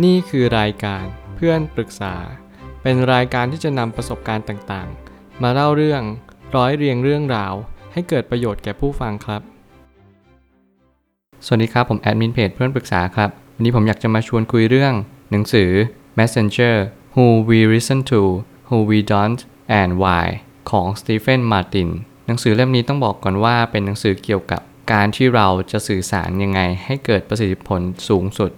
นี่คือรายการเพื่อนปรึกษา เป็นรายการที่จะนำประสบการณ์ต่างๆ มาเล่าเรื่องร้อยเรียงเรื่องราว ให้เกิดประโยชน์แก่ผู้ฟังครับ สวัสดีครับ ผมแอดมินเพจเพื่อนปรึกษาครับ วันนี้ผมอยากจะมาชวนคุยเรื่อง หนังสือ Messenger Who We Listen to Who We Don't and Why ของสตีเฟนมาร์ตินหนังสือเล่มนี้ต้องบอกก่อนว่าเป็นหนังสือเกี่ยวกับการที่เราจะสื่อสารยังไงให้เกิดประสิทธิผลสูงสุด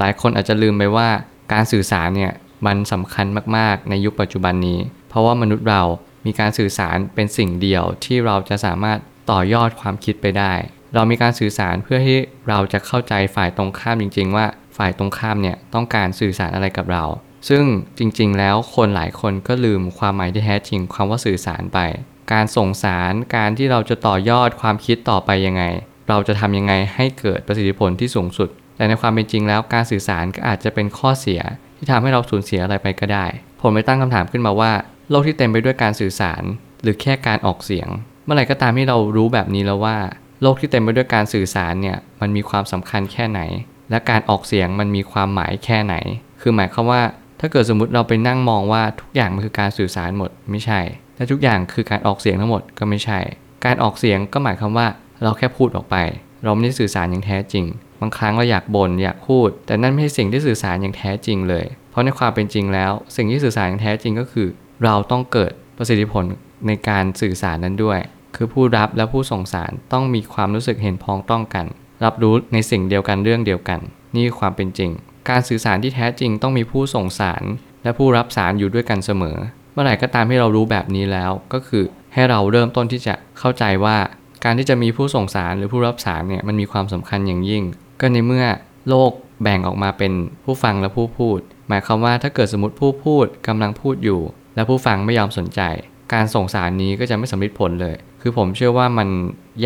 หลายคนอาจจะลืมไปว่าการสื่อสารเนี่ยมันสำคัญมากๆ ในยุคปัจจุบันนี้ เพราะว่ามนุษย์เรามีการสื่อสารเป็นสิ่งเดียวที่เราจะสามารถต่อยอดความคิดไปได้ เรามีการสื่อสารเพื่อที่เราจะเข้าใจฝ่ายตรงข้ามจริง ๆ ว่าฝ่ายตรงข้ามเนี่ยต้องการสื่อสารอะไรกับเรา ซึ่งจริง ๆ แล้วคนหลายคนก็ลืมความหมายที่แท้จริงความว่าสื่อสารไป การส่งสารการที่เราจะต่อยอดความคิดต่อไปยังไง เราจะทำยังไงให้เกิดประสิทธิผลที่สูงสุด แต่ในความเป็นจริงแล้วการสื่อสารก็อาจจะเป็นข้อเสีย ที่ทำให้เราสูญเสียอะไรไปก็ได้ ผมไม่ตั้งคำถามขึ้นมาว่า โลกที่เต็มไปด้วยการสื่อสาร หรือแค่การออกเสียง เมื่อไหร่ก็ตามที่เรารู้แบบนี้แล้วว่า โลกที่เต็มไปด้วยการสื่อสารเนี่ยมันมีความสำคัญแค่ไหน และการออกเสียงมันมีความหมายแค่ไหน คือหมายความว่าถ้าเกิดสมมติเราไปนั่งมองว่าทุกอย่างมันคือการสื่อสารหมดไม่ใช่ และทุกอย่างคือการออกเสียงทั้งหมดก็ไม่ใช่ การออกเสียงก็หมายความว่าเราแค่พูดออกไป เราไม่ได้สื่อสารอย่างแท้จริง บางครั้งเราอยากบน่นอยากพูด แต่นั่นไม่ใช่สิ่งที่สื่อสารอย่างแท้จริงเลย เพราะในความเป็นจริงแล้ว สิ่งที่สื่อสารอย่างแท้จริงก็คือ เราต้องเกิดประสิทธิผลในการสื่อสารนั้นด้วย คือผู้รับและผู้ส่งสารต้องมีความรู้สึกเห็นพ้องต้องกัน รับรู้ในสิ่งเดียวกันเรื่องเดียวกัน นี่คือความเป็นจริง การสื่อสารที่แท้จริงต้องมีผู้ส่งสาร และผู้รับสารอยู่ด้วยกันเสมอ เมื่อไหร่ก็ตามที่เรารู้แบบนี้แล้ว ก็คือให้เราเริ่มต้นที่จะเข้าใจว่าการที่จะมีผู้ส่งสารหรือผู้รับสารเนี่ยมันมีความสำคัญอย่างยิ่ง ก็ในเมื่อโลกแบ่งออกมาเป็นผู้ฟังและผู้พูด หมายความว่าถ้าเกิดสมมติผู้พูดกำลังพูดอยู่ และผู้ฟังไม่ยอมสนใจ การส่งสารนี้ก็จะไม่สำเร็จผลเลย คือผมเชื่อว่ามัน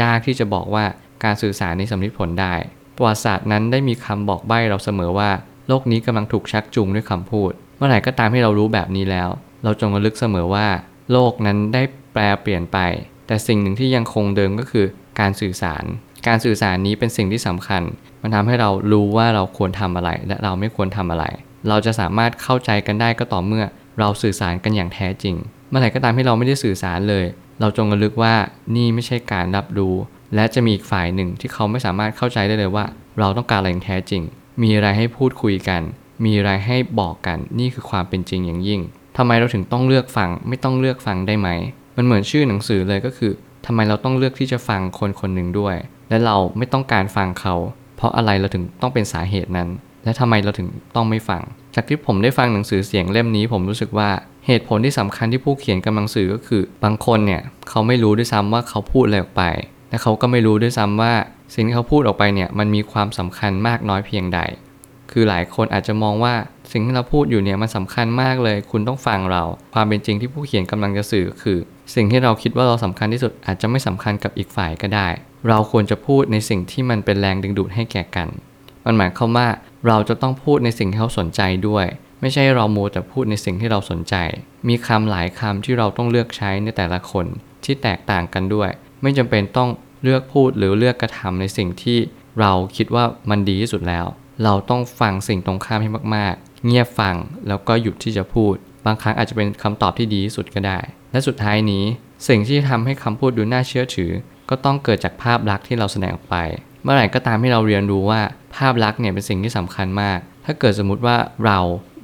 ยากที่จะบอกว่าการสื่อสารนี้สำเร็จผลได้ ประวัติศาสตร์นั้นได้มีคำบอกใบ้เราเสมอว่า โลกนี้กำลังถูกชักจูงด้วยคำพูด เมื่อไหร่ก็ตามที่เรารู้แบบนี้แล้ว เราจงระลึกเสมอว่า โลกนั้นได้แปลเปลี่ยนไป แต่สิ่งหนึ่งที่ยังคงเดิมก็คือการสื่อสาร การสื่อสารนี้เป็นสิ่งที่สำคัญ มันทำให้เรารู้ว่าเราควรทำอะไร และเราไม่ควรทำอะไร เราจะสามารถเข้าใจกันได้ก็ต่อเมื่อเราสื่อสารกันอย่างแท้จริง เมื่อไหร่ก็ตามที่เราไม่ได้สื่อสารเลย เราจงระลึกว่านี่ไม่ใช่การรับรู้ และจะมีอีกฝ่ายหนึ่งที่เขาไม่สามารถเข้าใจได้เลยว่า เราต้องการอะไรอย่างแท้จริง มีอะไรให้พูดคุยกัน มีอะไรให้บอกกัน นี่คือความเป็นจริงอย่างยิ่งทำไมเราถึงต้องเลือกฟัง ไม่ต้องเลือกฟังได้ไหม มันเหมือนชื่อหนังสือเลยก็คือทำไมเราต้องเลือกที่จะฟังคนคนหนึ่งด้วย และเราไม่ต้องการฟังเขา เพราะอะไรเราถึงต้องเป็นสาเหตุนั้น และทำไมเราถึงต้องไม่ฟัง จากที่ผมได้ฟังหนังสือเสียงเล่มนี้ ผมรู้สึกว่าเหตุผลที่สำคัญที่ผู้เขียนกำลังสื่อก็คือ บางคนเนี่ยเขาไม่รู้ด้วยซ้ำว่าเขาพูดอะไรออกไป และเขาก็ไม่รู้ด้วยซ้ำว่า สิ่งที่เขาพูดออกไปเนี่ยมันมีความสำคัญมากน้อยเพียงใด คือหลายคนอาจจะมองว่า สิ่งที่เราพูดอยู่เนี่ยมันสำคัญมากเลย คุณต้องฟังเรา ความเป็นจริงที่ผู้เขียนกำลังจะสื่อคือ สิ่งที่เราคิดว่าเราสำคัญที่สุดอาจจะไม่สำคัญกับอีกฝ่ายก็ได้ เราควรจะพูดในสิ่งที่มันเป็นแรงดึงดูดให้แก่กัน มันหมายความว่าเราจะต้องพูดในสิ่งที่เขาสนใจด้วย ไม่ใช่เราโมแต่พูดในสิ่งที่เราสนใจ มีคำหลายคำที่เราต้องเลือกใช้ในแต่ละคนที่แตกต่างกันด้วย ไม่จำเป็นต้องเลือกพูดหรือเลือกกระทำในสิ่งที่เราคิดว่ามันดีที่สุดแล้ว เราต้องฟังสิ่งตรงข้ามให้มากๆ เงียบฟังแล้วก็หยุดที่จะพูด บางครั้งอาจจะเป็นคำตอบที่ดีที่สุดก็ได้ และสุดท้ายนี้ สิ่งที่ทำให้คำพูดดูน่าเชื่อถือ ก็ต้องเกิดจากภาพลักษณ์ที่เราแสดงออกไป เมื่อไหร่ก็ตามที่เราเรียนรู้ว่าภาพลักษณ์เนี่ยเป็นสิ่งที่สำคัญมาก ถ้าเกิดสมมุติว่าเรา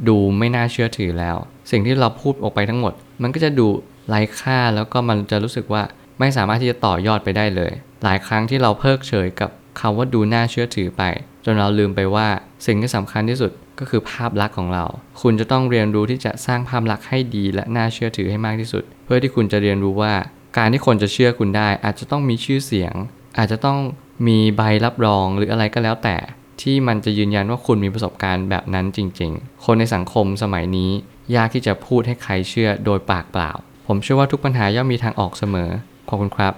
ดูไม่น่าเชื่อถือแล้ว สิ่งที่เราพูดออกไปทั้งหมด มันก็จะดูไร้ค่าแล้วก็มันจะรู้สึกว่าไม่สามารถที่จะต่อยอดไปได้เลย หลายครั้งที่เราเพิกเฉยกับคำว่าดูน่าเชื่อถือไป จนเราลืมไปว่าสิ่งที่สำคัญที่สุด ก็คือภาพลักษณ์ของเรา คุณจะต้องเรียนรู้ที่จะสร้างภาพลักษณ์ให้ดีและน่าเชื่อถือให้มากที่สุด เพื่อที่คุณจะเรียนรู้ว่า การที่คนจะเชื่อคุณได้ อาจจะต้องมีชื่อเสียง อาจจะต้องมีใบรับรองหรืออะไรก็แล้วแต่ ที่มันจะยืนยันว่าคุณมีประสบการณ์แบบนั้นจริง ๆ คนในสังคมสมัยนี้ ยากที่จะพูดให้ใครเชื่อโดยปากเปล่า ผมเชื่อว่าทุกปัญหาย่อมมีทางออกเสมอขอบคุณครับ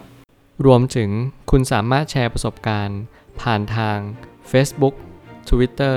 รวมถึงคุณสามารถแชร์ประสบการณ์ ผ่านทาง Facebook Twitter